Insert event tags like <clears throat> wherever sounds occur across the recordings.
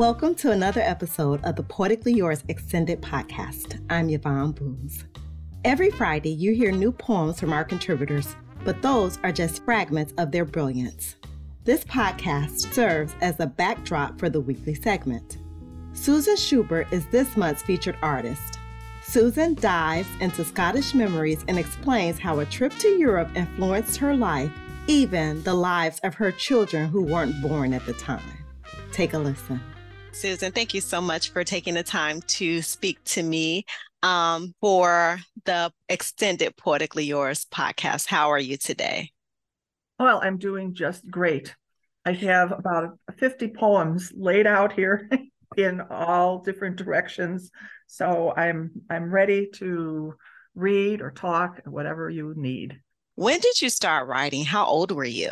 Welcome to another episode of the Poetically Yours Extended Podcast. I'm Yvonne Boones. Every Friday, you hear new poems from our contributors, but those are just fragments of their brilliance. This podcast serves as a backdrop for the weekly segment. Susan Schubert is this month's featured artist. Susan dives into Scottish memories and explains how a trip to Europe influenced her life, even the lives of her children who weren't born at the time. Take a listen. Susan, thank you so much for taking the time to speak to me um, for the extended Poetically Yours podcast. How are you today? Well, I'm doing just great. I have about 50 poems laid out here <laughs> in all different directions. So I'm I'm ready to read or talk, whatever you need. When did you start writing? How old were you?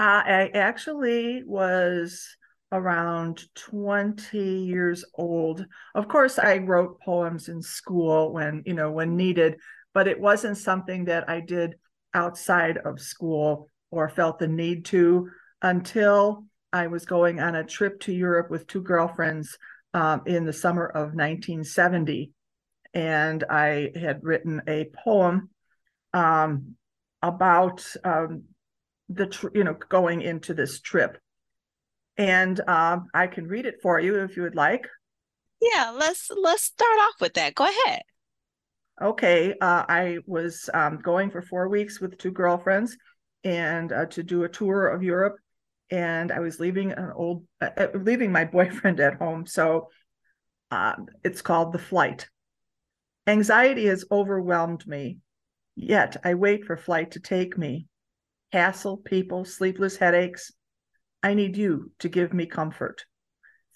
Uh, I actually was around 20 years old. Of course, I wrote poems in school when, you know, when needed, but it wasn't something that I did outside of school or felt the need to until I was going on a trip to Europe with two girlfriends um, in the summer of 1970. And I had written a poem um, about um, the, tr- you know, going into this trip and um, I can read it for you if you would like. Yeah, let's let's start off with that. Go ahead. Okay, uh, I was um, going for four weeks with two girlfriends, and uh, to do a tour of Europe, and I was leaving an old uh, uh leaving my <laughs> boyfriend at home. So um, it's called the flight. Anxiety has overwhelmed me, yet I wait for flight to take me. Hassle, people, sleepless headaches, I need you to give me comfort.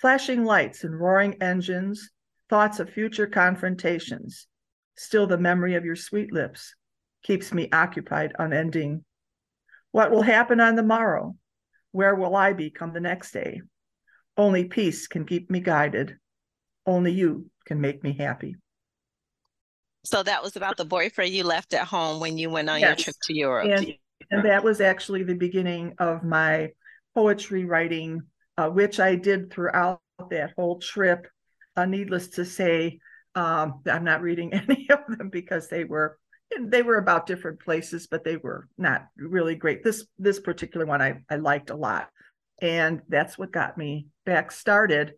Flashing lights and roaring engines, thoughts of future confrontations. Still, the memory of your sweet lips keeps me occupied, unending. What will happen on the morrow? Where will I be come the next day? Only peace can keep me guided. Only you can make me happy. So that was about the boyfriend you left at home when you went on yes. your trip to Europe. And, and that was actually the beginning of my poetry writing, uh, which I did throughout that whole trip. Uh, needless to say, um, I'm not reading <laughs> any of them because they were they were about different places, but they were not really great. This this particular one I, I liked a lot, and that's what got me back started.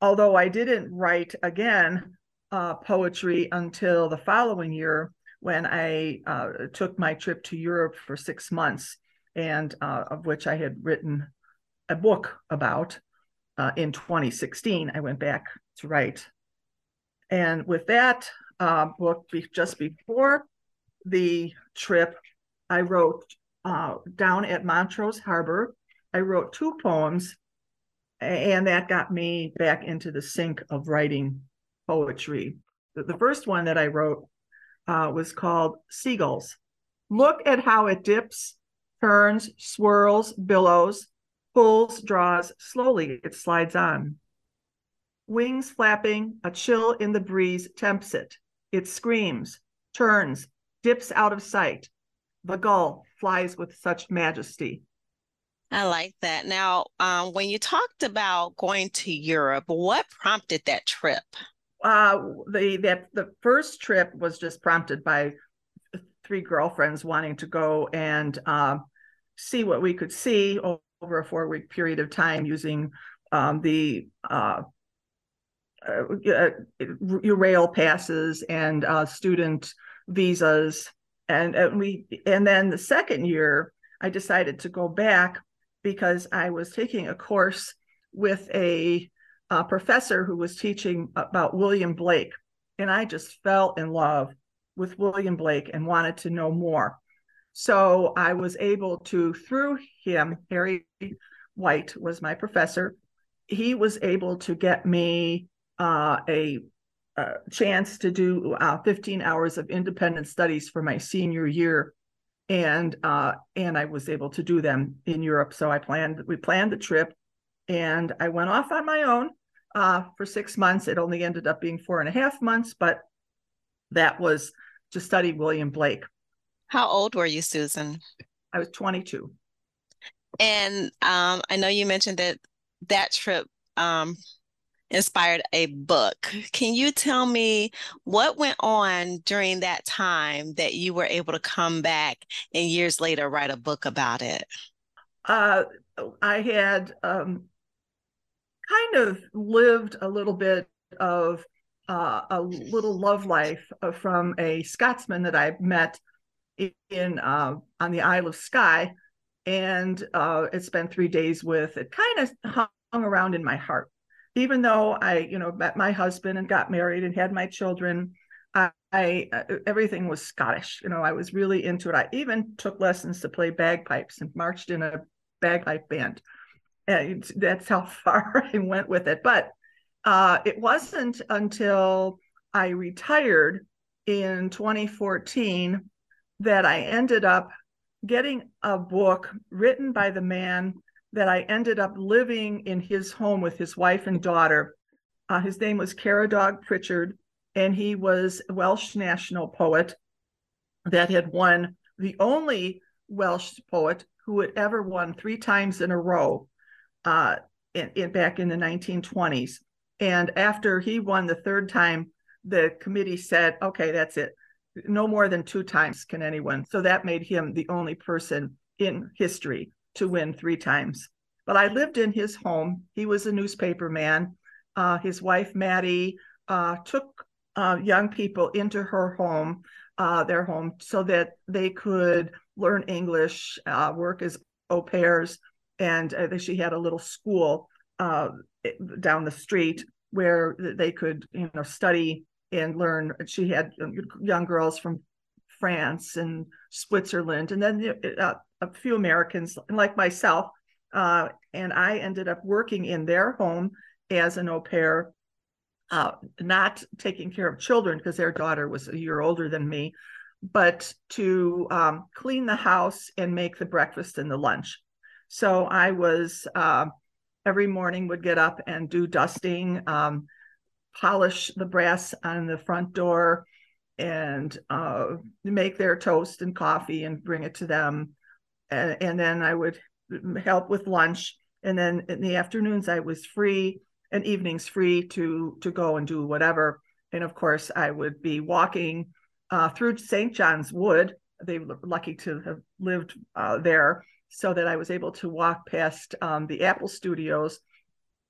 Although I didn't write again uh, poetry until the following year when I uh, took my trip to Europe for six months and uh, of which I had written a book about uh, in 2016. I went back to write. And with that uh, book, be- just before the trip, I wrote uh, down at Montrose Harbor. I wrote two poems, and that got me back into the sink of writing poetry. The, the first one that I wrote uh, was called Seagulls. Look at how it dips turns, swirls, billows, pulls, draws, slowly it slides on. Wings flapping, a chill in the breeze tempts it. It screams, turns, dips out of sight. The gull flies with such majesty. I like that. Now, um, when you talked about going to Europe, what prompted that trip? Uh, the that the first trip was just prompted by three girlfriends wanting to go and uh, see what we could see over a four week period of time using um, the uh, uh, uh rail passes and uh, student visas. And, and we and then the second year i decided to go back because i was taking a course with a, a professor who was teaching about william blake. And i just fell in love with William Blake and wanted to know more. So I was able to, through him, Harry White was my professor. He was able to get me uh, a, a, chance to do uh, 15 hours of independent studies for my senior year, and uh, and I was able to do them in Europe. So I planned we planned the trip, and I went off on my own uh, for six months. It only ended up being four and a half months, but that was to study William Blake. How old were you, Susan? I was 22. And um, I know you mentioned that that trip um, inspired a book. Can you tell me what went on during that time that you were able to come back and years later write a book about it? Uh, I had um, kind of lived a little bit of uh, a little love life uh, from a Scotsman that I met in uh, on the Isle of Skye, and uh, it spent three days with. It kind of hung around in my heart even though I, you know, met my husband and got married and had my children, I, I uh, everything was Scottish. You know, I was really into it. I even took lessons to play bagpipes and marched in a bagpipe band. And that's how <laughs> far I went with it. But uh, it wasn't until I retired in 2014 that I ended up getting a book written by the man that I ended up living in his home with his wife and daughter. Uh, his name was Caradog Prichard, and he was a Welsh national poet that had won the only Welsh poet who had ever won three times in a row uh, in, in, back in the 1920s. And after he won the third time, the committee said, okay, that's it. No more than two times can anyone. So that made him the only person in history to win three times. But I lived in his home. He was a newspaper man. Uh, his wife, Maddie, uh, took uh, young people into her home, uh, their home, so that they could learn English, uh, work as au pairs. And uh, she had a little school down the street where they could, you know, study and learn. She had young girls from France and Switzerland, and then uh, a few Americans like myself. Uh, and I ended up working in their home as an au pair, uh, not taking care of children because their daughter was a year older than me, but to um, clean the house and make the breakfast and the lunch. So I was uh, every morning would get up and do dusting, um, polish the brass on the front door, and uh, make their toast and coffee and bring it to them. And, and then I would help with lunch. And then in the afternoons, I was free and evenings free to to go and do whatever. And of course, I would be walking uh, through St. John's Wood. They were lucky to have lived uh, there, so that I was able to walk past um, the Apple Studios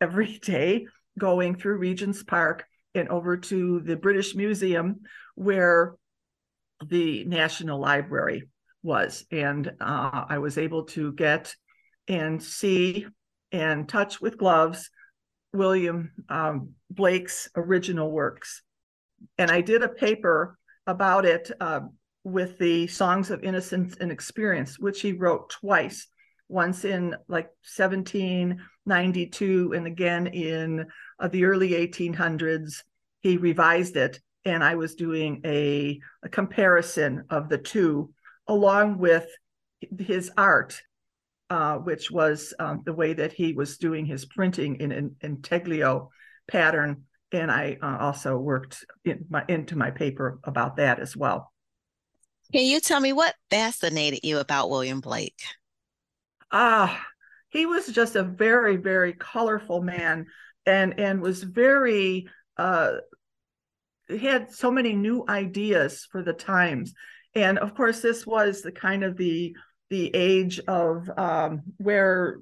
every <laughs> day, going through Regent's Park and over to the British Museum, where the National Library was. And uh, I was able to get and see and touch with gloves William um, Blake's original works. And I did a paper about it uh, with the Songs of Innocence and Experience, which he wrote twice, once in like 1792 and again in uh, the early 1800s. He revised it and I was doing a, a comparison of the two along with his art, uh, which was um, the way that he was doing his printing in an intaglio pattern. And I uh, also worked in my, into my paper about that as well. Can you tell me what fascinated you about William Blake? Ah, he was just a very, very colorful man and and was very uh, had so many new ideas for the times and of course this was the kind of the the age of um, where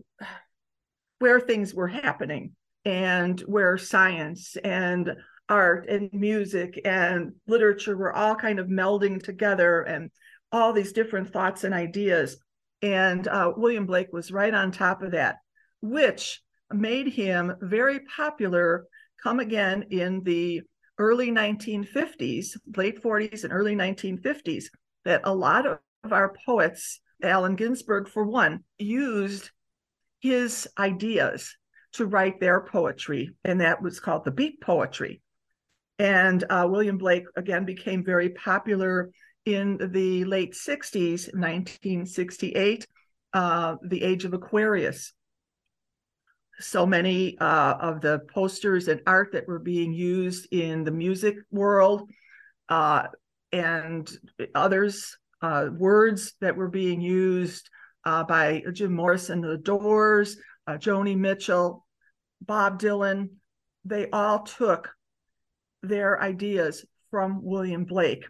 where things were happening and where science and art and music and literature were all kind of melding together and all these different thoughts and ideas and uh, william blake was right on top of that which made him very popular come again in the early 1950s, late 40s and early 1950s, that a lot of our poets, Allen Ginsberg for one, used his ideas to write their poetry, and that was called the beat poetry. And uh, William Blake again became very popular in the late 60s, 1968, uh, the age of Aquarius. So many uh, of the posters and art that were being used in the music world uh, and others, uh, words that were being used uh, by Jim Morrison, The Doors, Joni Mitchell, Bob Dylan, they all took their ideas from William Blake,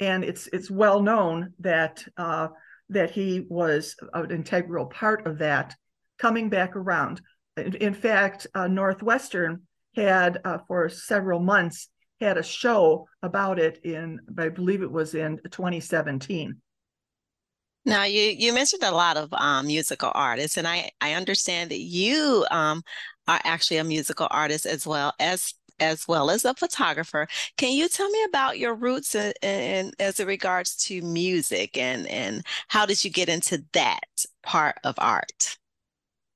and it's it's well known that uh, that he was an integral part of that coming back around. In, in fact, uh, Northwestern had uh, for several months had a show about it in I believe it was in 2017. Now you you mentioned a lot of um, musical artists, and I I understand that you um, are actually a musical artist as well as as well as a photographer. Can you tell me about your roots and as it regards to music and and how did you get into that part of art?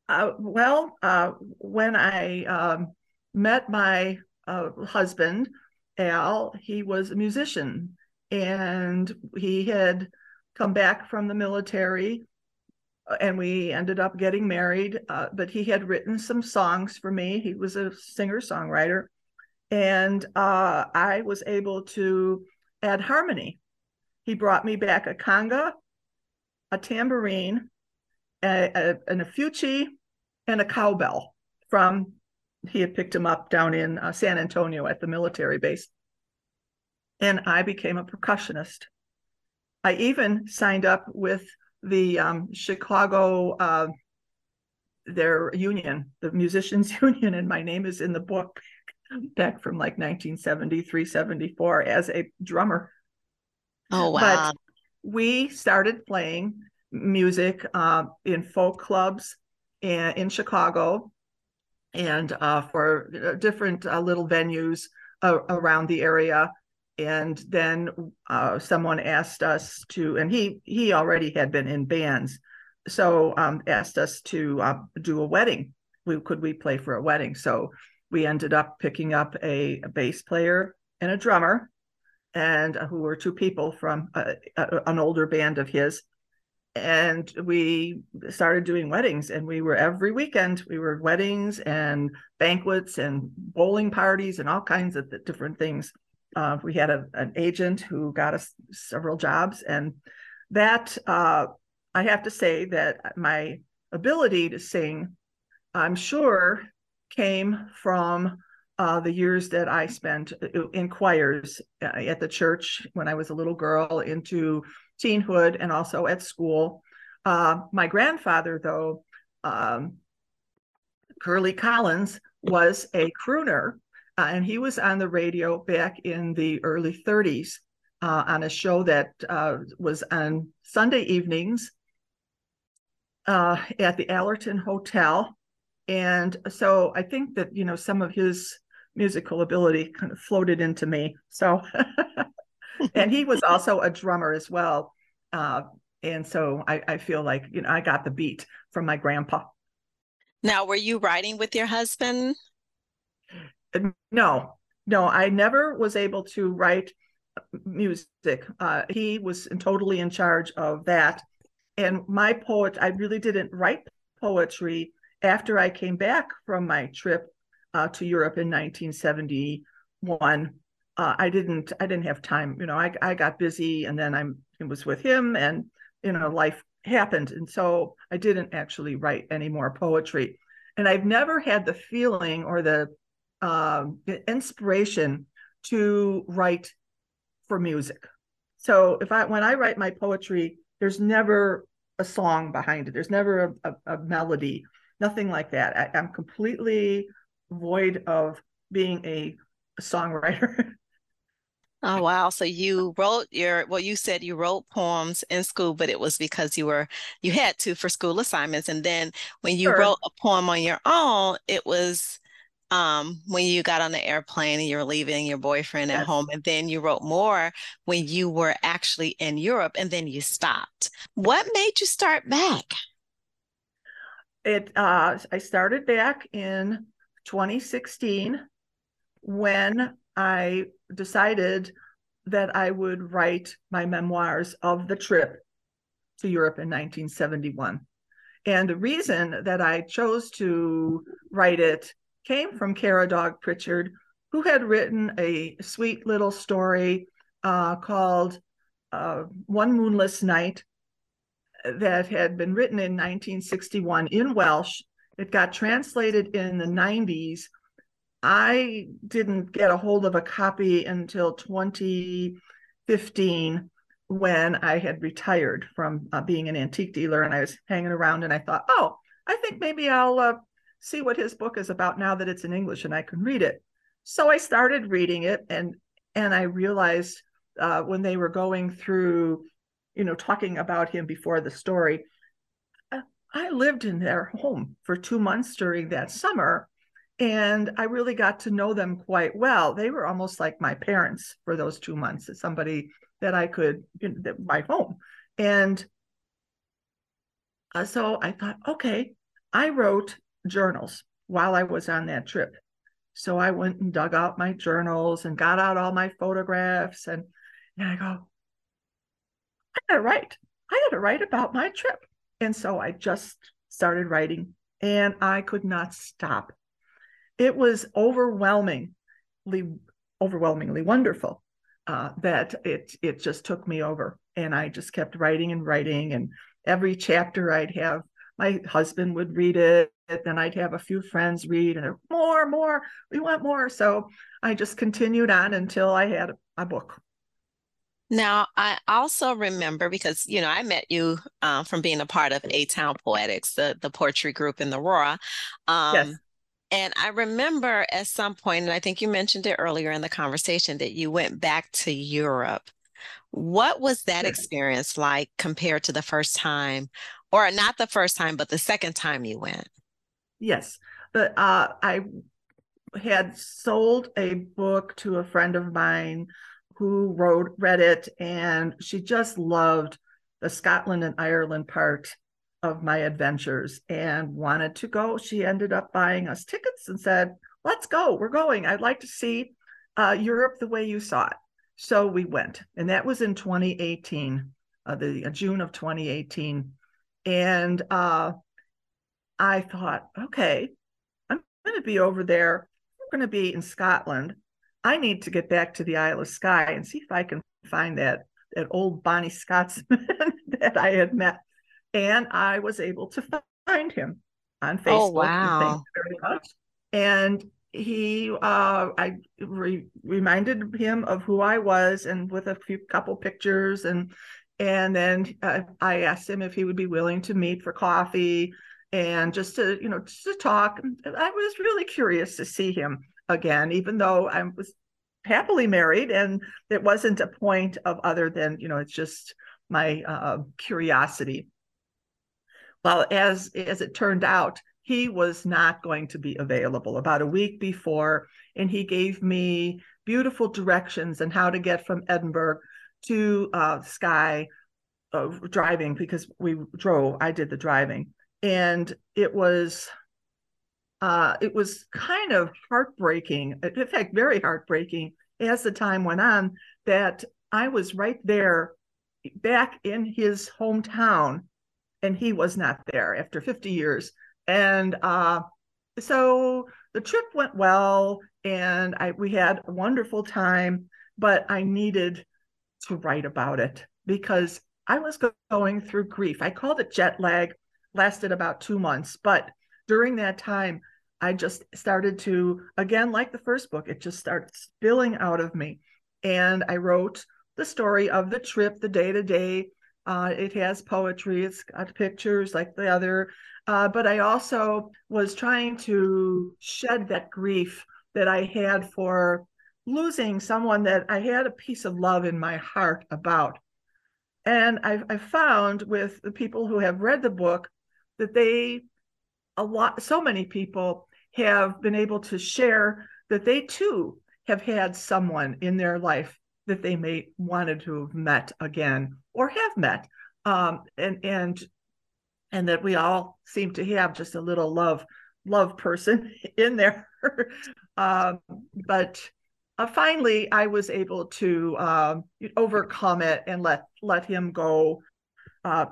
Uh, well, uh, when I um, met my uh, husband, Al, he was a musician and he had come back from the military uh, and we ended up getting married. Uh, but he had written some songs for me. He was a singer songwriter. And uh, I was able to add harmony. He brought me back a conga, a tambourine, a, a, an afuche, and a cowbell from he had picked him up down in uh, San Antonio at the military base. And I became a percussionist. I even signed up with the um, Chicago, uh, their union, the musicians <laughs> union, and my name is in the book back from like 1973, 74 as a drummer. Oh, wow. But we started playing music uh, in folk clubs in, in Chicago and uh, for uh, different uh, little venues uh, around the area and then uh, someone asked us to and he he already had been in bands so um, asked us to uh, do a wedding we could we play for a wedding so we ended up picking up a, a bass player and a drummer and who were two people from a, a, an older band of his. And we started doing weddings and we were every weekend we were weddings and banquets and bowling parties and all kinds of different things. Uh, we had a, an agent who got us several jobs and that uh, i have to say that my ability to sing i'm sure came from uh, the years that I spent in choirs uh, at the church when I was a little girl into teenhood and also at school. Uh, my grandfather, though, um, Curly Collins, was a crooner, uh, and he was on the radio back in the early 30s uh, on a show that uh, was on Sunday evenings uh, at the Allerton Hotel. And so I think that, you know, some of his musical ability kind of floated into me. So, <laughs> and he was also a drummer as well. Uh, and so I, I feel like, you know, I got the beat from my grandpa. Now, were you writing with your husband? No, no, I never was able to write music. Uh, he was totally in charge of that. And my poet, I really didn't write poetry after I came back from my trip uh, to Europe in 1971. Uh, I didn't I didn't have time. You know, I I got busy, and then I'm I was with him, and you know, life happened, and so I didn't actually write any more poetry. And I've never had the feeling or the uh, inspiration to write for music. So if I when I write my poetry, there's never a song behind it. There's never a, a, a melody, nothing like that. I, I'm completely void of being a, a songwriter. <laughs> oh wow! So you wrote your well, you said you wrote poems in school, but it was because you were you had to for school assignments, and then when you sure. wrote a poem on your own, it was um, when you got on the airplane and you were leaving your boyfriend yes. at home, and then you wrote more when you were actually in Europe, and then you stopped. What made you start back? It uh, I started back in 2016 when I decided that I would write my memoirs of the trip to Europe in 1971. And the reason that I chose to write it came from Caradog Prichard, who had written a sweet little story uh, called uh, One Moonless Night that had been written in 1961 in Welsh It got translated in the 90s. I didn't get a hold of a copy until 2015 when I had retired from uh, being an antique dealer and I was hanging around and I thought, oh, I think maybe I'll uh, see what his book is about now that it's in English and I can read it. So I started reading it and and I realized uh, when they were going through, you know, talking about him before the story, uh, I lived in their home for two months during that summer and I really got to know them quite well. They were almost like my parents for those two months. Somebody that I could, you know, my home. And uh, so I thought, okay, I wrote journals while I was on that trip. So I went and dug out my journals and got out all my photographs. And, and I go, I gotta write. I gotta write about my trip. And so I just started writing and I could not stop. It was overwhelmingly, overwhelmingly wonderful uh, that it it just took me over, and I just kept writing and writing, and every chapter I'd have my husband would read it, then I'd have a few friends read, and more, more, we want more. So I just continued on until I had a book. Now, I also remember because you know I met you uh, from being a part of A Town Poetics, the the poetry group in the Aurora. Um, yes. And I remember at some point, and I think you mentioned it earlier in the conversation, that you went back to Europe. What was that experience like compared to the first time, or not the first time, but the second time you went? Yes, but uh, I had sold a book to a friend of mine who wrote read it, and she just loved the Scotland and Ireland part of my adventures and wanted to go. She ended up buying us tickets and said, Let's go. We're going. I'd like to see uh, Europe the way you saw it. So we went, and that was in 2018, uh, the uh, June of 2018. And uh, I thought, okay, I'm going to be over there. We're going to be in Scotland. I need to get back to the Isle of Skye and see if I can find that that old Bonnie Scotsman <laughs> that I had met and I was able to find him on oh, Facebook. Oh, wow. very much. And he, uh, I re- reminded him of who I was, and with a few couple pictures, and and then uh, I asked him if he would be willing to meet for coffee and just to you know just to talk. I was really curious to see him again, even though I was happily married, and it wasn't a point of other than you know it's just my uh, curiosity. Well, as as it turned out, he was not going to be available about a week before, and he gave me beautiful directions on how to get from Edinburgh to uh, Skye uh, driving because we drove. I did the driving, and it was uh, it was kind of heartbreaking. In fact, very heartbreaking as the time went on. That I was right there, back in his hometown and he was not there after 50 years. And uh, so the trip went well, and I we had a wonderful time. But I needed to write about it because I was going through grief. I called it jet lag. Lasted about two months, but during that time, I just started to again, like the first book, it just started spilling out of me, and I wrote the story of the trip, the day to day it has poetry, it's got pictures like the other. Uh, but I also was trying to shed that grief that I had for losing someone that I had a piece of love in my heart about. And I, I found with the people who have read the book that they, a lot, so many people have been able to share that they too have had someone in their life that they may wanted to have met again or have met. Um, and and and that we all seem to have just a little love love person <laughs> in there. <laughs> Um, but uh, finally i was able to um, overcome it and let let him go uh,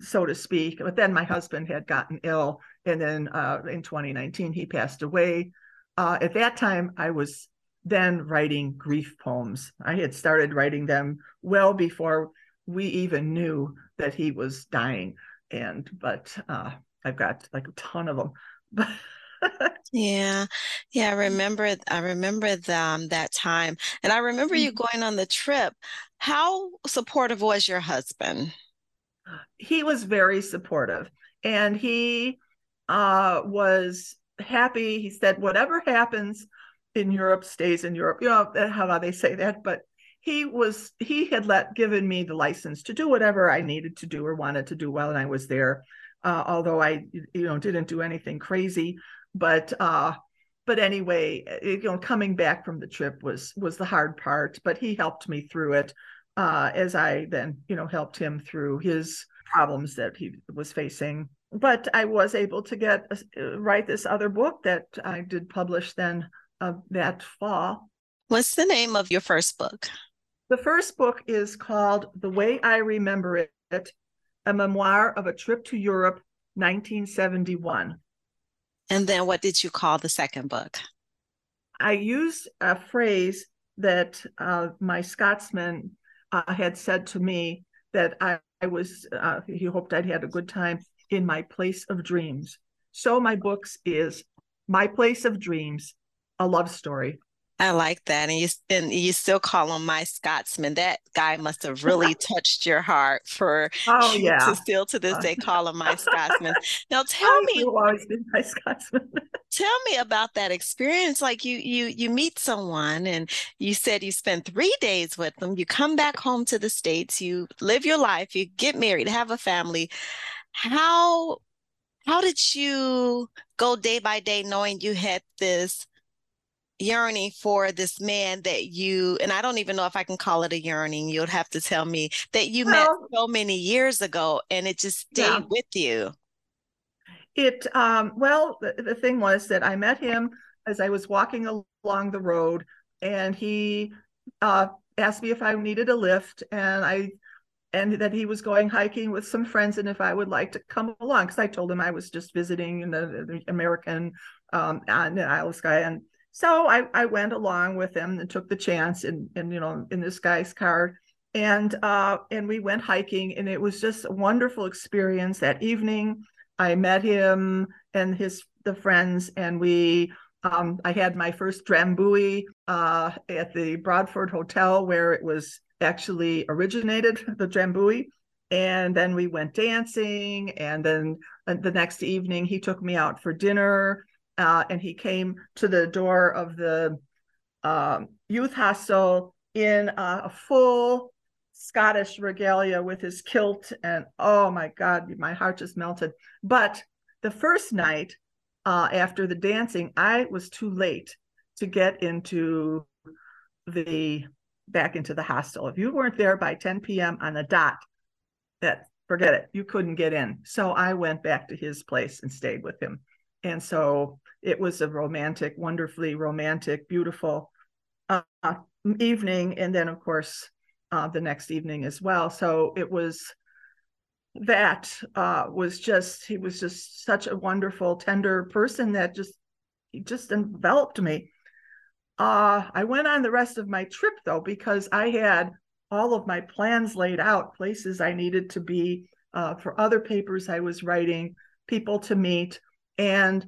so to speak. But then my husband had gotten ill and then uh, in 2019 he passed away uh, at that time i was then writing grief poems. I had started writing them well before we even knew that he was dying. And but uh, I've got like a ton of them. <laughs> yeah yeah i remember i remember the, um, that time and i remember you mm-hmm. going on the trip how supportive was your husband he was very supportive and he uh, was happy. He said whatever happens in europe stays in europe. You know how they say that? But he was he had let given me the license to do whatever i needed to do or wanted to do while i was there uh, although i you know didn't do anything crazy. But uh but anyway you know coming back from the trip was was the hard part but he helped me through it uh as i then you know helped him through his problems that he was facing but i was able to get uh, write this other book that i did publish then uh, that fall. What's the name of your first book? The first book is called the way i remember it a memoir of a trip to europe 1971 and then what did you call the second book? I used a phrase that uh, my Scotsman uh, had said to me that I, I was, uh, he hoped I'd had a good time in my place of dreams. So my books is My Place of Dreams, a love story I like that. And you and you still call him my Scotsman. That guy must have really <laughs> touched your heart for oh, yeah. to still to this day call him my Scotsman. Now <laughs> tell me always been my Scotsman. <laughs> tell me about that experience. Like you you you meet someone and you said you spend three days with them, you come back home to the States, you live your life, you get married, have a family. How how did you go day by day knowing you had this yearning for this man that you and I don't even know if I can call it a yearning. You'll have to tell me that you well, met so many years ago and it just stayed yeah. with you. It um well the, the thing was that I met him as I was walking along the road and he uh asked me if I needed a lift and I and that he was going hiking with some friends and if I would like to come along because I told him I was just visiting the, the American um on Isle of Skye and so I, I went along with him and took the chance in, in you know in this guy's car and uh, and we went hiking and it was just a wonderful experience. That evening i met him and his the friends and we um, i had my first drambuie uh, at the broadford hotel where it was actually originated the drambuie and then we went dancing and then uh, the next evening he took me out for dinner uh, and he came to the door of the um, youth hostel in a full Scottish regalia with his kilt. And oh my God, my heart just melted. But the first night uh, after the dancing, I was too late to get into the back into the hostel. If you weren't there by 10 p.m. on the dot, that forget it, you couldn't get in. So I went back to his place and stayed with him. And so it was a romantic, wonderfully romantic, beautiful uh, evening. And then, of course, uh, the next evening as well. So it was that uh, was just he was just such a wonderful, tender person that just he just enveloped me. Uh, I went on the rest of my trip though because I had all of my plans laid out, places I needed to be uh, for other papers I was writing, people to meet, and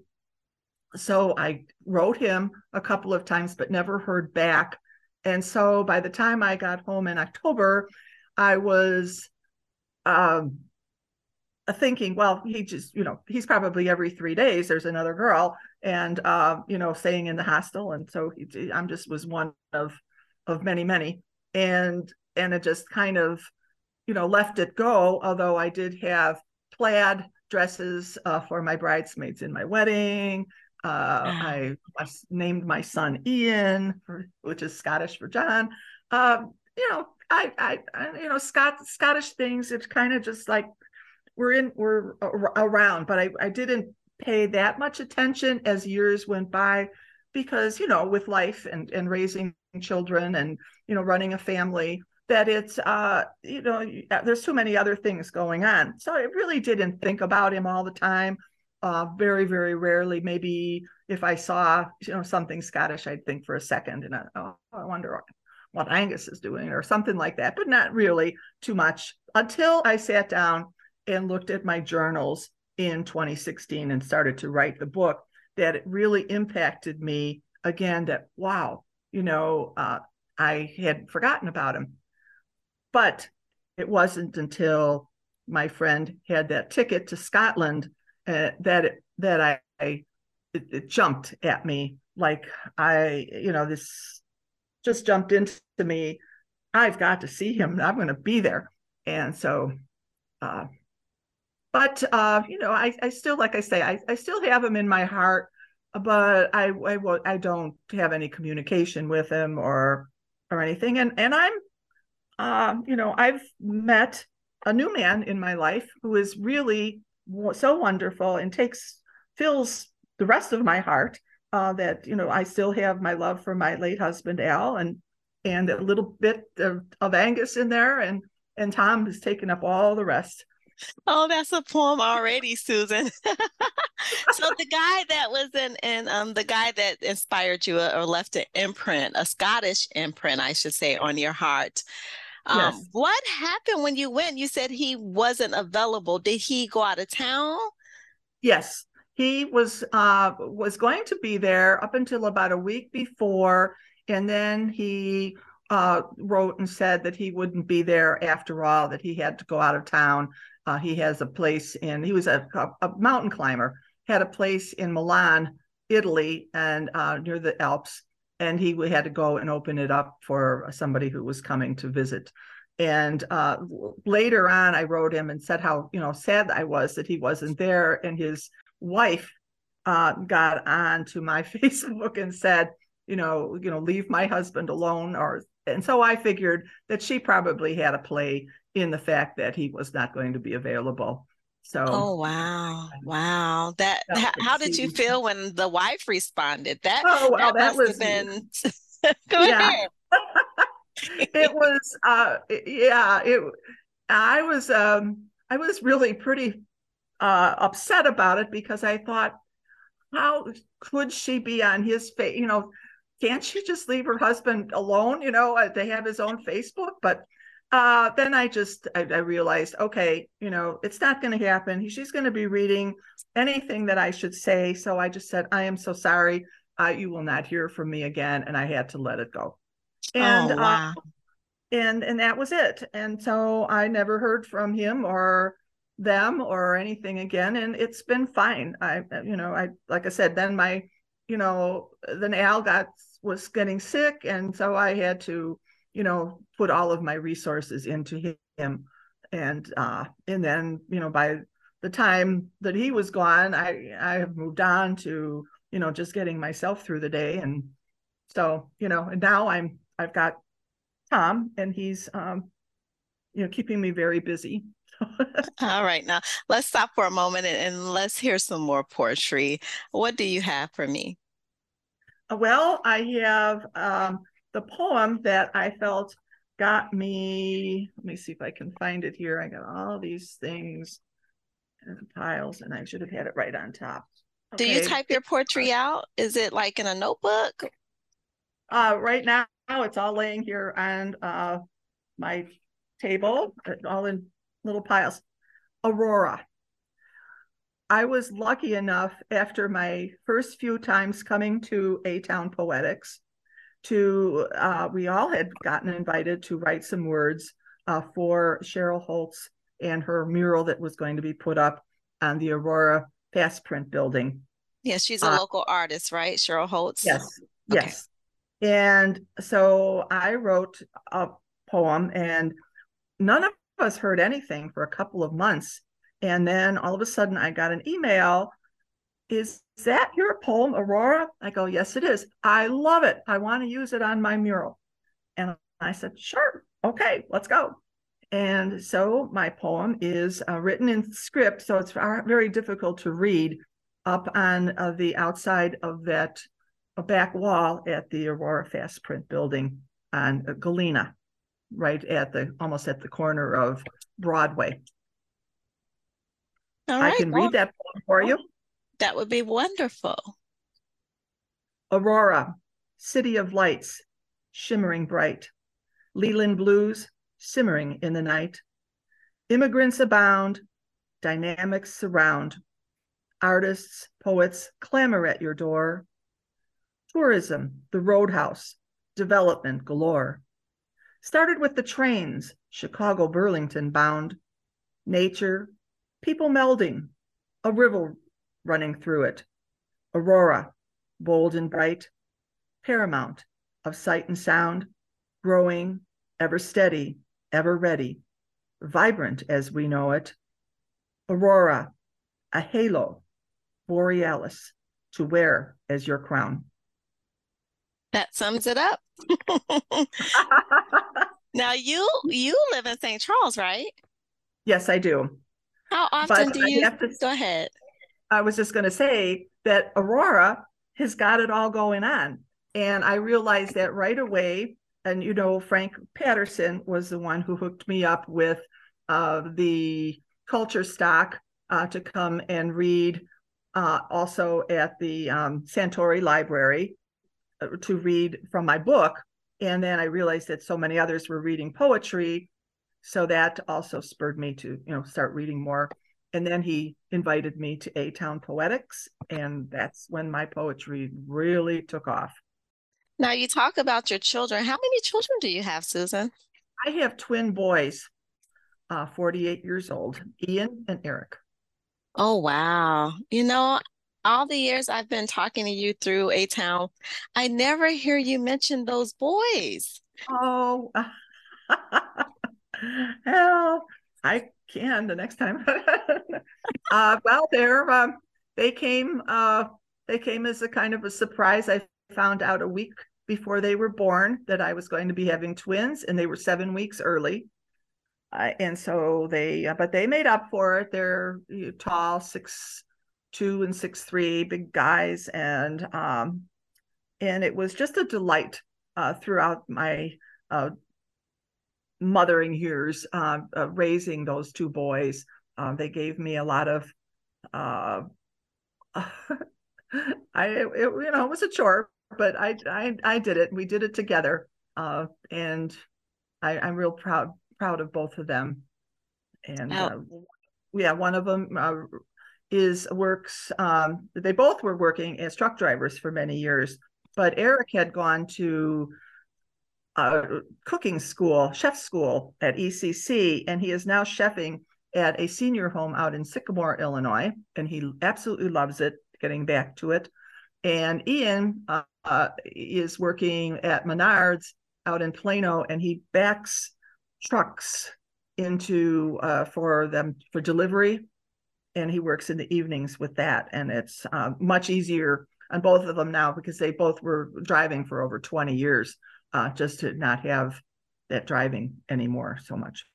so I wrote him a couple of times, but never heard back. And so by the time I got home in October, I was um, thinking, well, he just, you know, he's probably every three days there's another girl, and uh, you know, staying in the hostel, and so he, I'm just was one of of many, many, and and it just kind of, you know, left it go. Although I did have plaid dresses uh, for my bridesmaids in my wedding. Uh, I, I, named my son Ian, for, which is Scottish for John. Um, you know, I, I, I, you know, Scott, Scottish things. It's kind of just like we're in, we're around, but I, I didn't pay that much attention as years went by, because you know, with life and and raising children and you know, running a family, that it's uh you know there's too many other things going on so i really didn't think about him all the time uh, very, very rarely. Maybe if I saw you know something Scottish, I'd think for a second, and I, oh, I wonder what Angus is doing, or something like that. But not really too much until I sat down and looked at my journals in 2016 and started to write the book that it really impacted me again that wow you know uh, i had forgotten about him. But it wasn't until my friend had that ticket to scotland uh, that it, that i, I it, it jumped at me. Like i you know this just jumped into me. I've got to see him. I'm going to be there. And so uh, but uh, you know, I, I still, like I say, I, I still have him in my heart, but I, I, I don't have any communication with him or, or anything. And, and I'm, uh, you know, I've met a new man in my life who is really so wonderful and takes, fills the rest of my heart. Uh, that you know, I still have my love for my late husband Al, and and a little bit of, of Angus in there, and and Tom has taken up all the rest. Oh, that's a poem already, Susan. <laughs> so the guy that was in, in um, the guy that inspired you or left an imprint, a Scottish imprint, I should say, on your heart. Um, yes. What happened when you went? You said he wasn't available. Did he go out of town? Yes, he was uh, was going to be there up until about a week before, and then he uh, wrote and said that he wouldn't be there after all, that he had to go out of town. Uh, he has a place in, he was a, a, mountain climber, had a place in Milan, Italy, and uh, near the Alps. And he had to go and open it up for somebody who was coming to visit. And uh, later on, I wrote him and said how you know sad I was that he wasn't there. And his wife uh, got on to my <laughs> Facebook and said, you know, you know, leave my husband alone, or and so I figured that she probably had a play in the fact that he was not going to be available. So Oh wow. Wow. That, that how did you feel when the wife responded? That oh wow, that, that was been <laughs> go ahead. <laughs> it was uh yeah, it I was um I was really pretty uh upset about it because I thought how could she be on his face you know can't she just leave her husband alone? You know, uh, they have his own Facebook. But uh, then I just I, I realized, okay, you know, it's not going to happen. She's going to be reading anything that I should say. So I just said, I am so sorry. Uh, you will not hear from me again, and I had to let it go. And oh, wow. uh, and and that was it. And so I never heard from him or them or anything again, and it's been fine. I you know I like I said, then my you know, then Al got was getting sick, and so I had to, you know, put all of my resources into him, and uh, and then you know by the time that he was gone, I I have moved on to you know just getting myself through the day, and so you know, and now I'm I've got Tom, and he's um, you know keeping me very busy. <laughs> All right, now let's stop for a moment and, and, let's hear some more poetry. What do you have for me? Well, I have um, the poem that I felt got me. Let me see if I can find it here. I got all these things in piles, and I should have had it right on top. Okay. Do you type your poetry out? Is it like in a notebook? Uh, right now, it's all laying here on uh, my table, all in little piles. Aurora. I was lucky enough after my first few times coming to A Town Poetics to, uh, we all had gotten invited to write some words uh, for Cheryl Holtz and her mural that was going to be put up on the Aurora Fast Print building. Yes, she's a uh, local artist, right? Cheryl Holtz? Yes, okay. yes. And so I wrote a poem, and none of us heard anything for a couple of months. And then all of a sudden I got an email. Is that your poem, Aurora? I go, Yes, it is. I love it. I want to use it on my mural. And I said, Sure. Okay, let's go. And so my poem is uh, written in script, so it's very difficult to read up on uh, the outside of that uh, back wall at the Aurora Fast Print building on uh, Galena right at the almost at the corner of Broadway. I can well, read that poem for you. That would be wonderful. Aurora, city of lights, shimmering bright. Leland blues, simmering in the night. Immigrants abound, dynamics surround. Artists, poets clamor at your door. Tourism, the roadhouse, development galore. Started with the trains, Chicago Burlington bound. Nature, people melding, a river running through it. Aurora, bold and bright, paramount of sight and sound, growing, ever steady, ever ready, vibrant as we know it. Aurora, a halo, borealis, to wear as your crown. That sums it up. <laughs> now you you live in St. Charles, right? Yes, I do. How often but do you to, go ahead? I was just going to say that Aurora has got it all going on. And I realized that right away. And, you know, Frank Patterson was the one who hooked me up with uh, the culture stock uh, to come and read uh, also at the um, Santori Library uh, to read from my book. And then I realized that so many others were reading poetry. So that also spurred me to, you know, start reading more and then he invited me to A Town Poetics, and that's when my poetry really took off. Now, you talk about your children. How many children do you have, Susan? I have twin boys, uh, 48 years old, Ian and Eric. Oh, wow. You know, all the years I've been talking to you through A Town, I never hear you mention those boys. Oh, <laughs> hell, I can the next time. <laughs> uh, well, they're um, they came uh, they came as a kind of a surprise. I found out a week before they were born that I was going to be having twins, and they were seven weeks early. Uh, and so they, uh, but they made up for it. They're you know, tall, six two and six three, big guys, and um, and it was just a delight uh, throughout my uh, mothering years, uh, uh, raising those two boys. Uh, they gave me a lot of, uh, <laughs> I it, you know it was a chore, but I I I did it. We did it together, uh, and I, I'm real proud proud of both of them. And uh, yeah, one of them is works. Um, they both were working as truck drivers for many years, but Eric had gone to uh, cooking school, chef school at ECC, and he is now chefing at a senior home out in Sycamore, Illinois, and he absolutely loves it. Getting back to it, and Ian uh, uh, is working at Menards out in Plano, and he backs trucks into uh, for them for delivery, and he works in the evenings with that, and it's uh, much easier on both of them now because they both were driving for over 20 years uh, just to not have that driving anymore so much.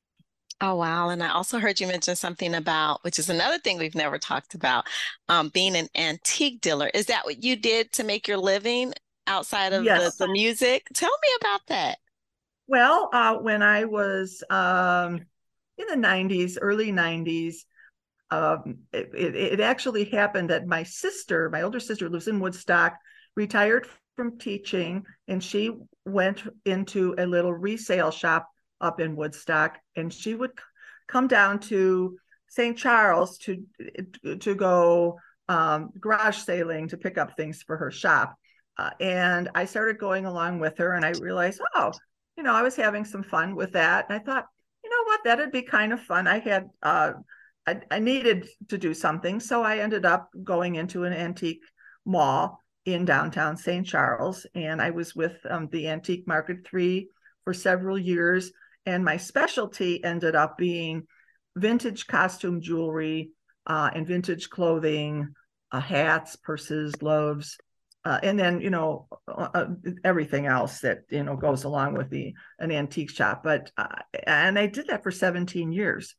Oh, wow. And I also heard you mention something about, which is another thing we've never talked about, um, being an antique dealer. Is that what you did to make your living outside of yes. the, the, music? Tell me about that. Well, uh, when I was um, in the 90s, early 90s, um, it, it, it actually happened that my sister, my older sister, lives in Woodstock, retired from teaching, and she went into a little resale shop up in Woodstock, and she would come down to St. Charles to to go um, garage sailing to pick up things for her shop. Uh, and I started going along with her, and I realized, oh, you know, I was having some fun with that. And I thought, you know what, that'd be kind of fun. I had, uh, I, I needed to do something, so I ended up going into an antique mall in downtown St. Charles. And I was with um, the Antique Market 3 for several years. And my specialty ended up being vintage costume jewelry uh, and vintage clothing, uh, hats, purses, gloves. Uh, and then you know uh, uh, everything else that you know goes along with the an antique shop but uh, and i did that for 17 years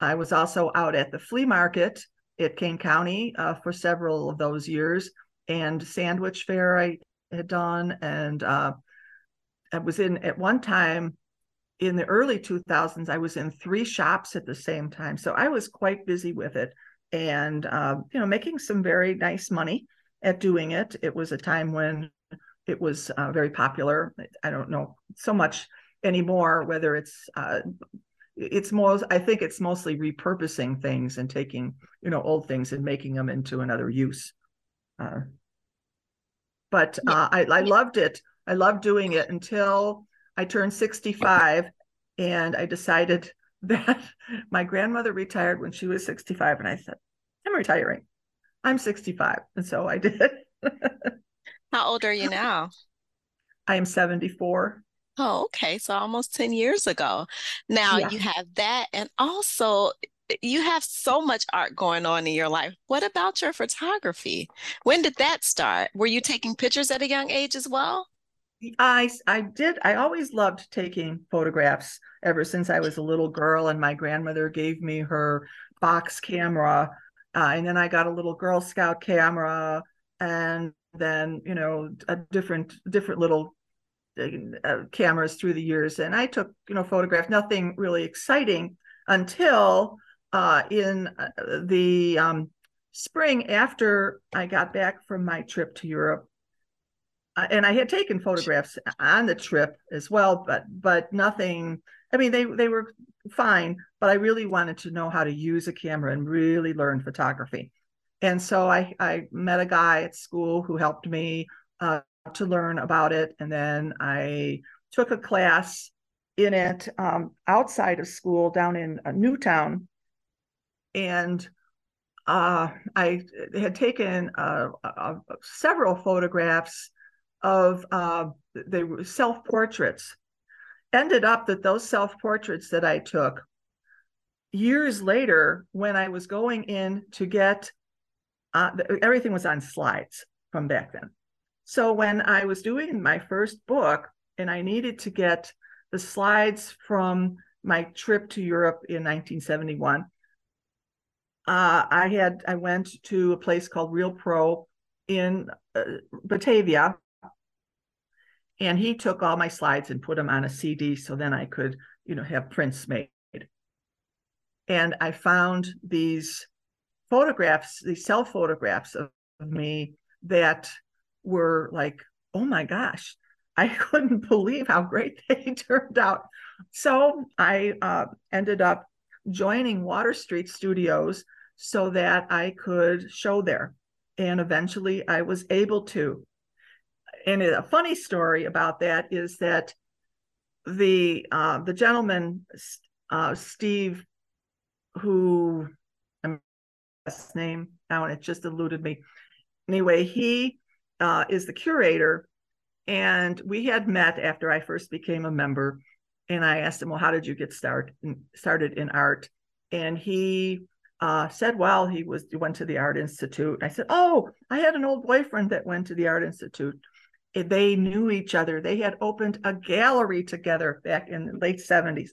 i was also out at the flea market at kane county for several of those years and Sandwich Fair I had done, and uh, I was in at one time in the early 2000s. I was in three shops at the same time, so I was quite busy with it, and uh, you know, making some very nice money at doing it. It was a time when it was uh, very popular. I don't know so much anymore whether it's uh, it's most I think it's mostly repurposing things and taking you know old things and making them into another use. Uh, but uh, I, I loved it. I loved doing it until I turned 65 and I decided <laughs> that my grandmother retired when she was 65. And I said, I'm retiring. I'm 65. And so I did. <laughs> How old are you now? I am 74. Oh, okay. So almost 10 years ago. Now yeah. you have that. And also, you have so much art going on in your life. What about your photography? When did that start? Were you taking pictures at a young age as well? I I did. I always loved taking photographs ever since I was a little girl, and my grandmother gave me her box camera, uh, and then I got a little Girl Scout camera, and then you know a different different little uh, cameras through the years, and I took you know photographs. Nothing really exciting until uh, in uh, the um, spring after I got back from my trip to Europe uh, and I had taken photographs on the trip as well, but but nothing. I mean, they they were fine, but I really wanted to know how to use a camera and really learn photography. And so I I met a guy at school who helped me uh, to learn about it, and then I took a class in it um, outside of school down in uh, Newtown, and uh, I had taken uh, uh, several photographs of uh, were self portraits. Ended up that those self portraits that I took years later, when I was going in to get uh, everything was on slides from back then. So when I was doing my first book and I needed to get the slides from my trip to Europe in 1971, uh, I had I went to a place called Real Pro in uh, Batavia, and he took all my slides and put them on a CD so then I could, you know, have prints made. And I found these photographs, these self photographs of, of me that were like, oh my gosh, I <laughs> couldn't believe how great <laughs> they turned out. So I uh, ended up joining Water Street Studios so that I could show there. And eventually I was able to and a funny story about that is that the uh, the gentleman uh, Steve, who I'm his name now and it just eluded me. Anyway, he uh, is the curator, and we had met after I first became a member, and I asked him, "Well, how did you get start started in art?" And he uh, said, "Well, he was went to the Art Institute." I said, "Oh, I had an old boyfriend that went to the Art Institute." they knew each other. They had opened a gallery together back in the late 70s.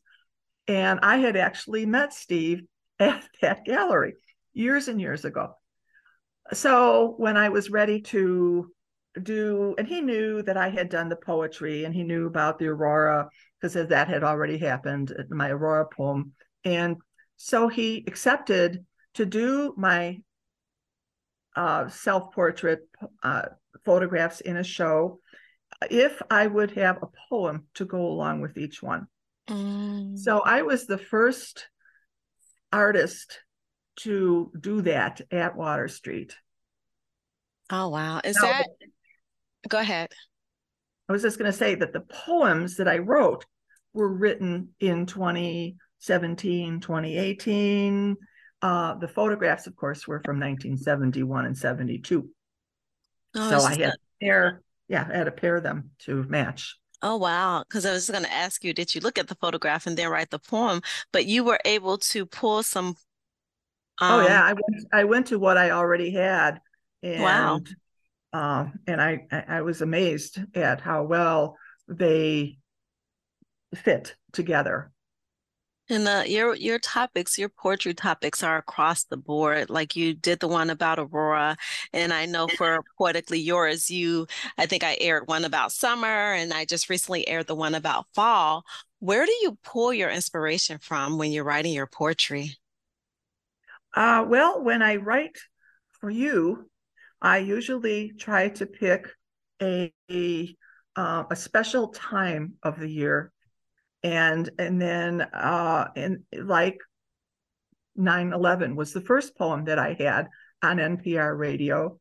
And I had actually met Steve <laughs> at that gallery years and years ago. So when I was ready to do, and he knew that I had done the poetry and he knew about the Aurora because that had already happened, my Aurora poem. And so he accepted to do my uh, self portrait uh, photographs in a show if I would have a poem to go along with each one. Mm. So I was the first artist to do that at Water Street. Oh, wow. Is now, that, go ahead. I was just going to say that the poems that I wrote were written in 2017, 2018. Uh, the photographs, of course, were from 1971 and 72. Oh, so I had to pair, yeah, I had to pair of them to match. Oh wow! Because I was going to ask you, did you look at the photograph and then write the poem? But you were able to pull some. Um... oh yeah, I went. I went to what I already had, and wow. Uh, and I I was amazed at how well they fit together. And uh, your your topics, your poetry topics are across the board. Like you did the one about Aurora, and I know for poetically yours, you I think I aired one about summer, and I just recently aired the one about fall. Where do you pull your inspiration from when you're writing your poetry? Uh, well, when I write for you, I usually try to pick a a, uh, a special time of the year and and then uh and like 9-11 was the first poem that i had on npr radio.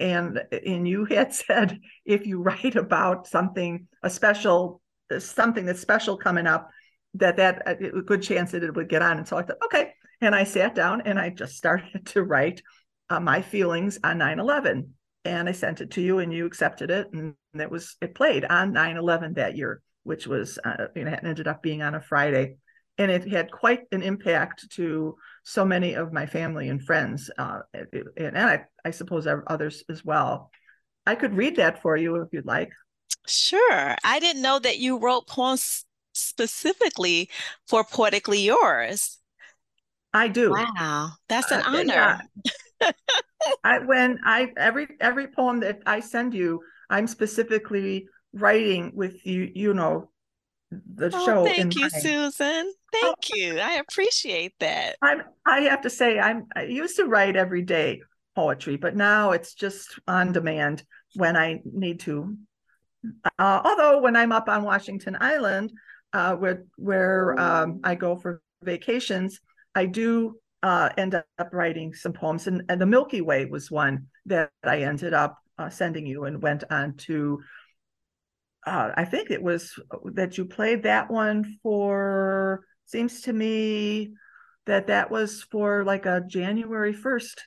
And and you had <laughs> said if you write about something a special something that's special coming up that that a good chance that it would get on. And so i thought okay. And i sat down and i just started <laughs> to write uh, my feelings on 9-11 and i sent it to you and you accepted it. And it was it played on 9-11 that year which was uh, you know, ended up being on a Friday, and it had quite an impact to so many of my family and friends, uh, and, and I, I suppose others as well. I could read that for you if you'd like. Sure. I didn't know that you wrote poems specifically for Poetically Yours. I do. Wow, that's an uh, honor. Yeah. <laughs> I when I every every poem that I send you, I'm specifically writing with you, you know, the oh, show. Thank you, mind. Susan. Thank oh, you. I appreciate that. I'm I have to say I'm I used to write every day poetry, but now it's just on demand when I need to. Uh, although when I'm up on Washington Island, uh, where where um, I go for vacations, I do uh, end up writing some poems, and, and the Milky Way was one that I ended up uh, sending you and went on to uh, I think it was that you played that one for. Seems to me that that was for like a January first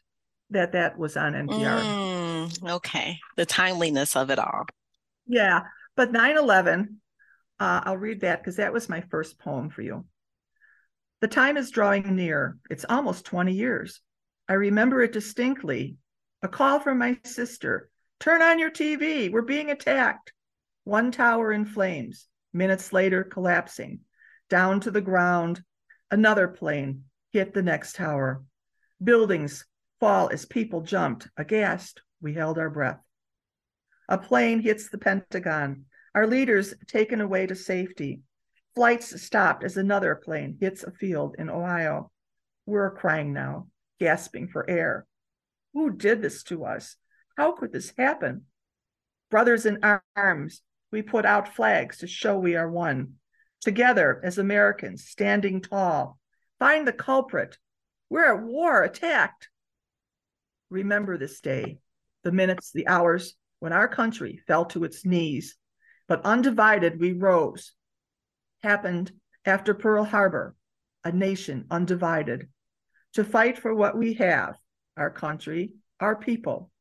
that that was on NPR. Mm, okay, the timeliness of it all. Yeah, but 9/11. Uh, I'll read that because that was my first poem for you. The time is drawing near. It's almost 20 years. I remember it distinctly. A call from my sister. Turn on your TV. We're being attacked. One tower in flames, minutes later collapsing. Down to the ground, another plane hit the next tower. Buildings fall as people jumped. Aghast, we held our breath. A plane hits the Pentagon. Our leaders taken away to safety. Flights stopped as another plane hits a field in Ohio. We're crying now, gasping for air. Who did this to us? How could this happen? Brothers in arms, we put out flags to show we are one. Together as Americans, standing tall. Find the culprit. We're at war, attacked. Remember this day, the minutes, the hours when our country fell to its knees, but undivided we rose. Happened after Pearl Harbor, a nation undivided, to fight for what we have our country, our people.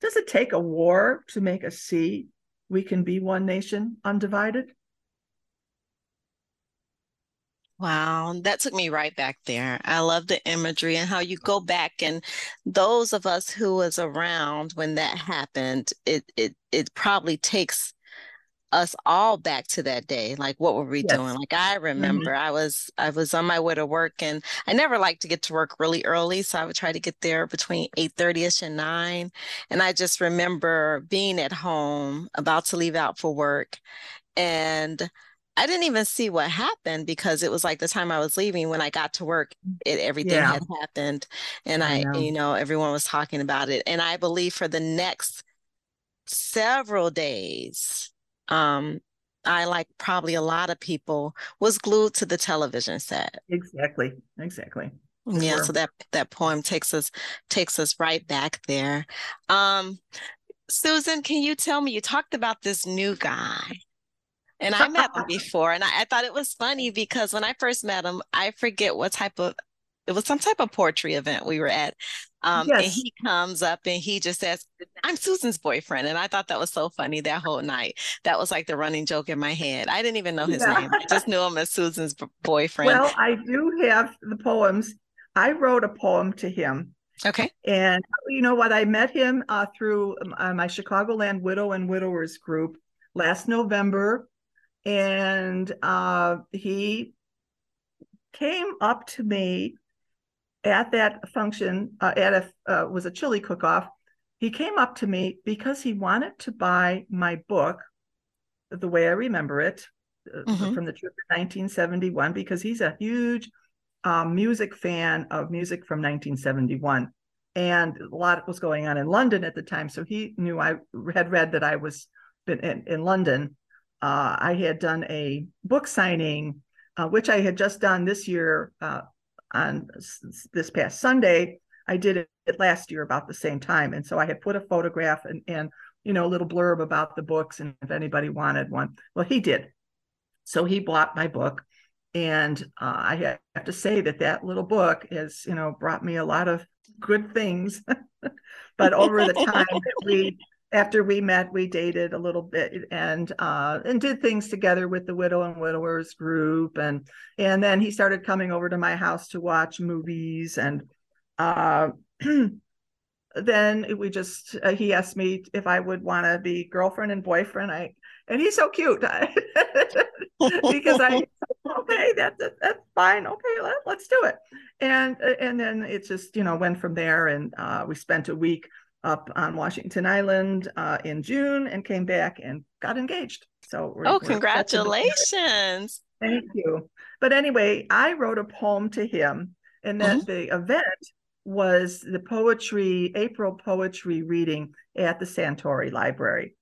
Does it take a war to make us see we can be one nation undivided? Wow, that took me right back there. I love the imagery and how you go back and those of us who was around when that happened, it it it probably takes us all back to that day like what were we yes. doing like i mm-hmm. remember mm-hmm. i was i was on my way to work and i never liked to get to work really early so i would try to get there between 8 30ish and 9 and i just remember being at home about to leave out for work and I didn't even see what happened because it was like the time I was leaving when I got to work, it everything yeah. had happened. And I, I you know, everyone was talking about it. And I believe for the next several days, um, I, like probably a lot of people, was glued to the television set. Exactly. Exactly. Yeah, sure. so that that poem takes us takes us right back there. Um, Susan, can you tell me? You talked about this new guy, and I met him <laughs> before, and I, I thought it was funny because when I first met him, I forget what type of it was some type of poetry event we were at. Um, yes. And he comes up and he just says, I'm Susan's boyfriend. And I thought that was so funny that whole night. That was like the running joke in my head. I didn't even know his yeah. name. I just knew him as Susan's boyfriend. Well, I do have the poems. I wrote a poem to him. Okay. And you know what? I met him uh, through um, uh, my Chicagoland Widow and Widowers group last November. And uh, he came up to me at that function uh, at a uh, was a chili cook-off he came up to me because he wanted to buy my book the way i remember it uh, mm-hmm. from the trip of 1971 because he's a huge um, music fan of music from 1971 and a lot was going on in london at the time so he knew i had read that i was been in, in london uh, I had done a book signing, uh, which I had just done this year uh, on this past Sunday. I did it last year about the same time, and so I had put a photograph and and you know a little blurb about the books and if anybody wanted one. Well, he did, so he bought my book, and uh, I have to say that that little book has you know brought me a lot of good things. <laughs> but over the <laughs> time that we after we met, we dated a little bit and uh, and did things together with the widow and widowers group, and and then he started coming over to my house to watch movies, and uh, <clears throat> then we just uh, he asked me if I would want to be girlfriend and boyfriend. I and he's so cute. <laughs> Because I <laughs> okay that's that's fine. Okay let, let's do it. And and then it just you know went from there and uh, we spent a week up on Washington Island uh, in June and came back and got engaged. So, we're, oh, we're congratulations! Thank you. But anyway, I wrote a poem to him, and then mm-hmm. the event was the poetry April poetry reading at the Santori Library.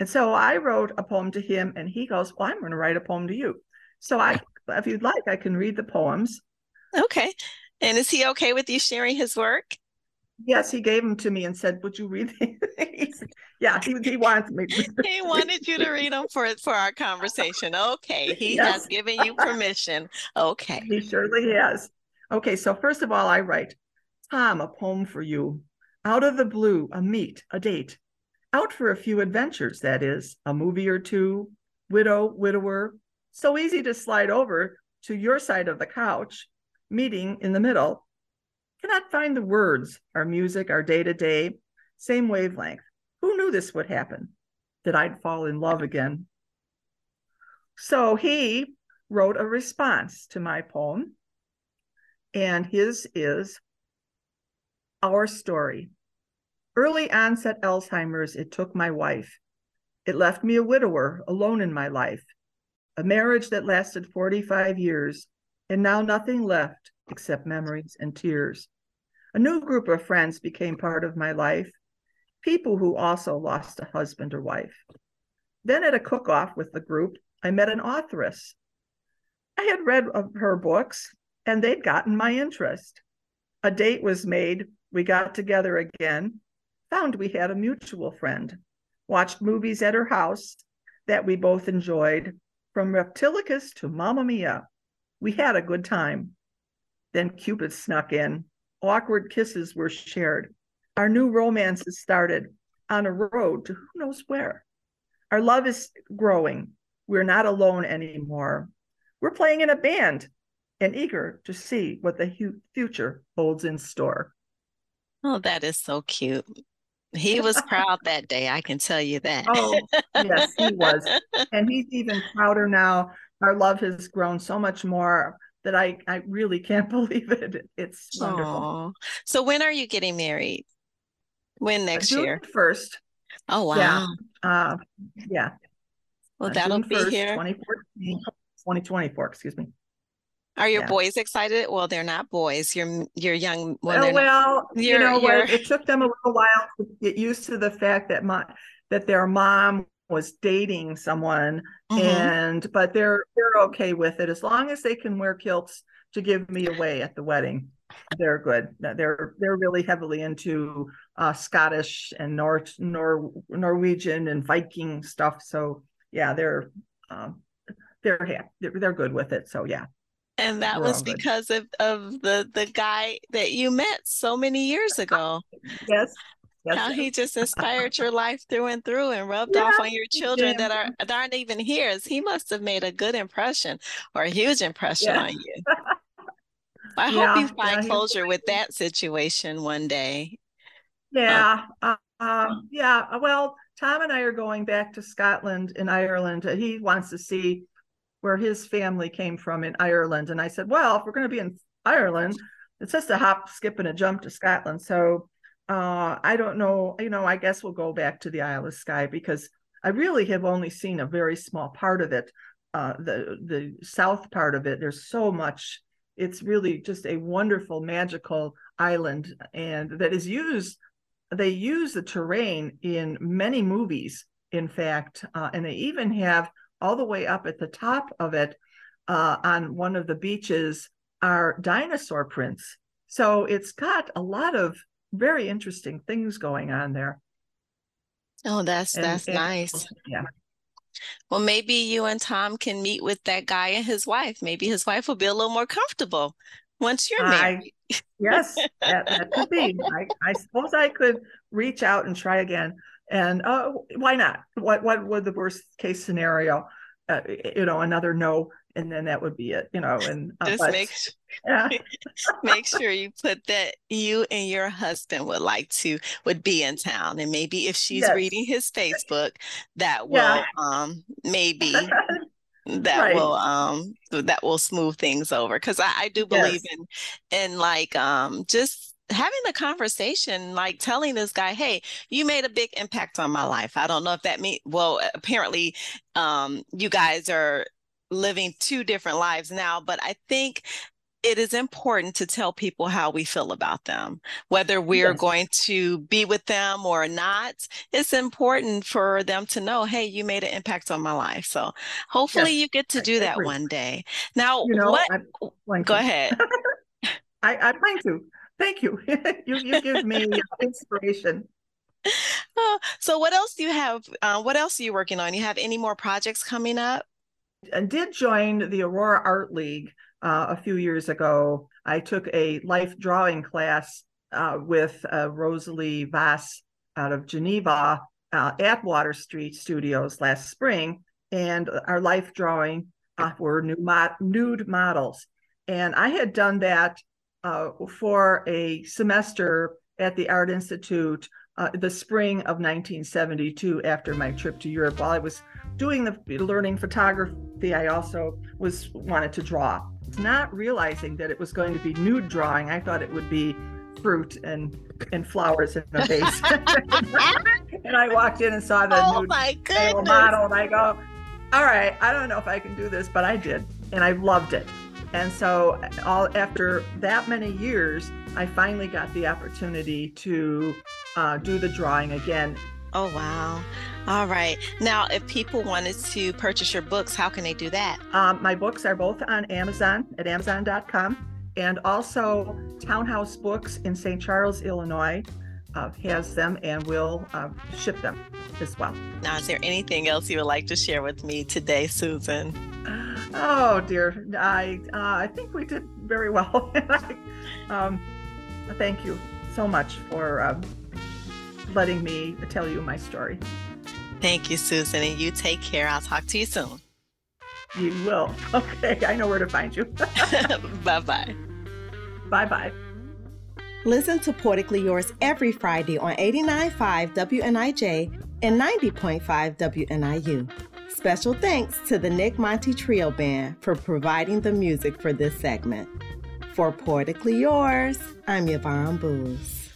And so I wrote a poem to him, and he goes, "Well, I'm going to write a poem to you." So I, if you'd like, I can read the poems. Okay. And is he okay with you sharing his work? Yes, he gave them to me and said, "Would you read <laughs> these?" yeah, he he wants me. he wanted you to read them for for our conversation. Okay, he yes. has given you permission. Okay, he surely has. Okay, so first of all, I write, Tom, a poem for you. Out of the blue, a meet, a date. Out for a few adventures, that is, a movie or two. Widow, widower. So easy to slide over to your side of the couch. Meeting in the middle cannot find the words, our music, our day to day, same wavelength. Who knew this would happen? That I'd fall in love again. So he wrote a response to my poem, and his is Our Story. Early onset Alzheimer's, it took my wife. It left me a widower, alone in my life. A marriage that lasted 45 years, and now nothing left except memories and tears. A new group of friends became part of my life, people who also lost a husband or wife. Then at a cook off with the group, I met an authoress. I had read of her books, and they'd gotten my interest. A date was made, we got together again, found we had a mutual friend, watched movies at her house that we both enjoyed, from Reptilicus to Mamma Mia. We had a good time. Then Cupid snuck in awkward kisses were shared. Our new romance has started on a road to who knows where. Our love is growing. We're not alone anymore. We're playing in a band and eager to see what the future holds in store. Oh, that is so cute. He was <laughs> proud that day, I can tell you that. Oh, yes, he was. <laughs> And he's even prouder now. Our love has grown so much more that I, I really can't <laughs> believe it. It's wonderful. Aww. So when are you getting married? When uh, next June year? First. Oh wow. Yeah. Uh, yeah. Well, uh, that'll June be 1st, here. 2024, excuse me. Are your yeah. boys excited? Well, they're not boys. You're you're young. Well, well you know what? It took them a little while to get used to the fact that my that their mom was dating someone mm-hmm. and but they're they're okay with it. As long as they can wear kilts to give me away at the wedding they're good. They're they're really heavily into uh, scottish and Nor- Nor- norwegian and viking stuff. So yeah they're um, they're, yeah, they're they're good with it. So yeah. And that was because of, of the the guy that you met so many years ago. Yes Yes. How he just <laughs> inspired your life through and through and rubbed yeah, off on your children that are that aren't even here. He must have made a good impression or a huge impression yeah. on you. I yeah, hope you find closure with that situation one day. Yeah. Uh, uh, yeah. Well, Tom and I are going back to Scotland and Ireland. He wants to see where his family came from in Ireland. And I said, well, if we're going to be in Ireland, it's just a hop, skip, and a jump to Scotland. So uh, I don't know. You know, I guess we'll go back to the Isle of Skye because I really have only seen a very small part of it. Uh, the the south part of it. There's so much. It's really just a wonderful, magical island, and that is used. They use the terrain in many movies, in fact, uh, and they even have all the way up at the top of it uh, on one of the beaches are dinosaur prints. So it's got a lot of very interesting things going on there. Oh, that's and, that's and, nice. Yeah. Well, maybe you and Tom can meet with that guy and his wife. Maybe his wife will be a little more comfortable once you're married. I, yes, <laughs> that, that, could be. I, I suppose I could reach out and try again. And uh, why not? What what would the worst case scenario? Uh, you know, another no and then that would be it, you know. And uh, just but, make <laughs> yeah. <laughs> make sure you put that you and your husband would like to would be in town, and maybe if she's yes. reading his Facebook, that will yeah. um maybe <laughs> that right. will um that will smooth things over because I, I do believe yes. in in like um just having the conversation like telling this guy hey you made a big impact on my life i don't know if that means well apparently um you guys are living two different lives now, but I think it is important to tell people how we feel about them, whether we're yes. going to be with them or not. It's important for them to know, hey, you made an impact on my life. So hopefully yes. you get to do that one day. Now, you know, what? Go ahead. <laughs> I, I'm to. Thank you. <laughs> you. You give me inspiration. <laughs> Oh, so what else do you have? Uh, what else are you working on? You have any more projects coming up? And did join the Aurora Art League uh, a few years ago. I took a life drawing class uh, with uh, Rosalie Vass out of Geneva uh, at Water Street Studios last spring, and our life drawing uh, were new mod- nude models. And I had done that uh, for a semester at the Art Institute uh, the spring of 1972 after my trip to Europe. While I was doing the learning photography, I also was wanted to draw. Not realizing that it was going to be nude drawing, I thought it would be fruit and and flowers in a vase. <laughs> and I walked in and saw the oh nude model, and I go, "All right, I don't know if I can do this, but I did, and I loved it." And so, all after that many years, I finally got the opportunity to uh, do the drawing again. Oh, wow. All right. Now, if people wanted to purchase your books, how can they do that? Um, my books are both on Amazon at amazon.com and also Townhouse Books in St. Charles, Illinois. Uh, has them and will uh, ship them as well. Now, is there anything else you would like to share with me today, Susan? Oh dear, I uh, I think we did very well. <laughs> um, thank you so much for um, letting me tell you my story. Thank you, Susan, and you take care. I'll talk to you soon. You will. <laughs> Okay, I know where to find you. <laughs> bye bye. Bye bye. Listen to Poetically Yours every Friday on 89.5 WNIJ and 90.5 WNIU. Special thanks to the Nick Monty Trio Band for providing the music for this segment. For Poetically Yours, I'm Yvonne Boose.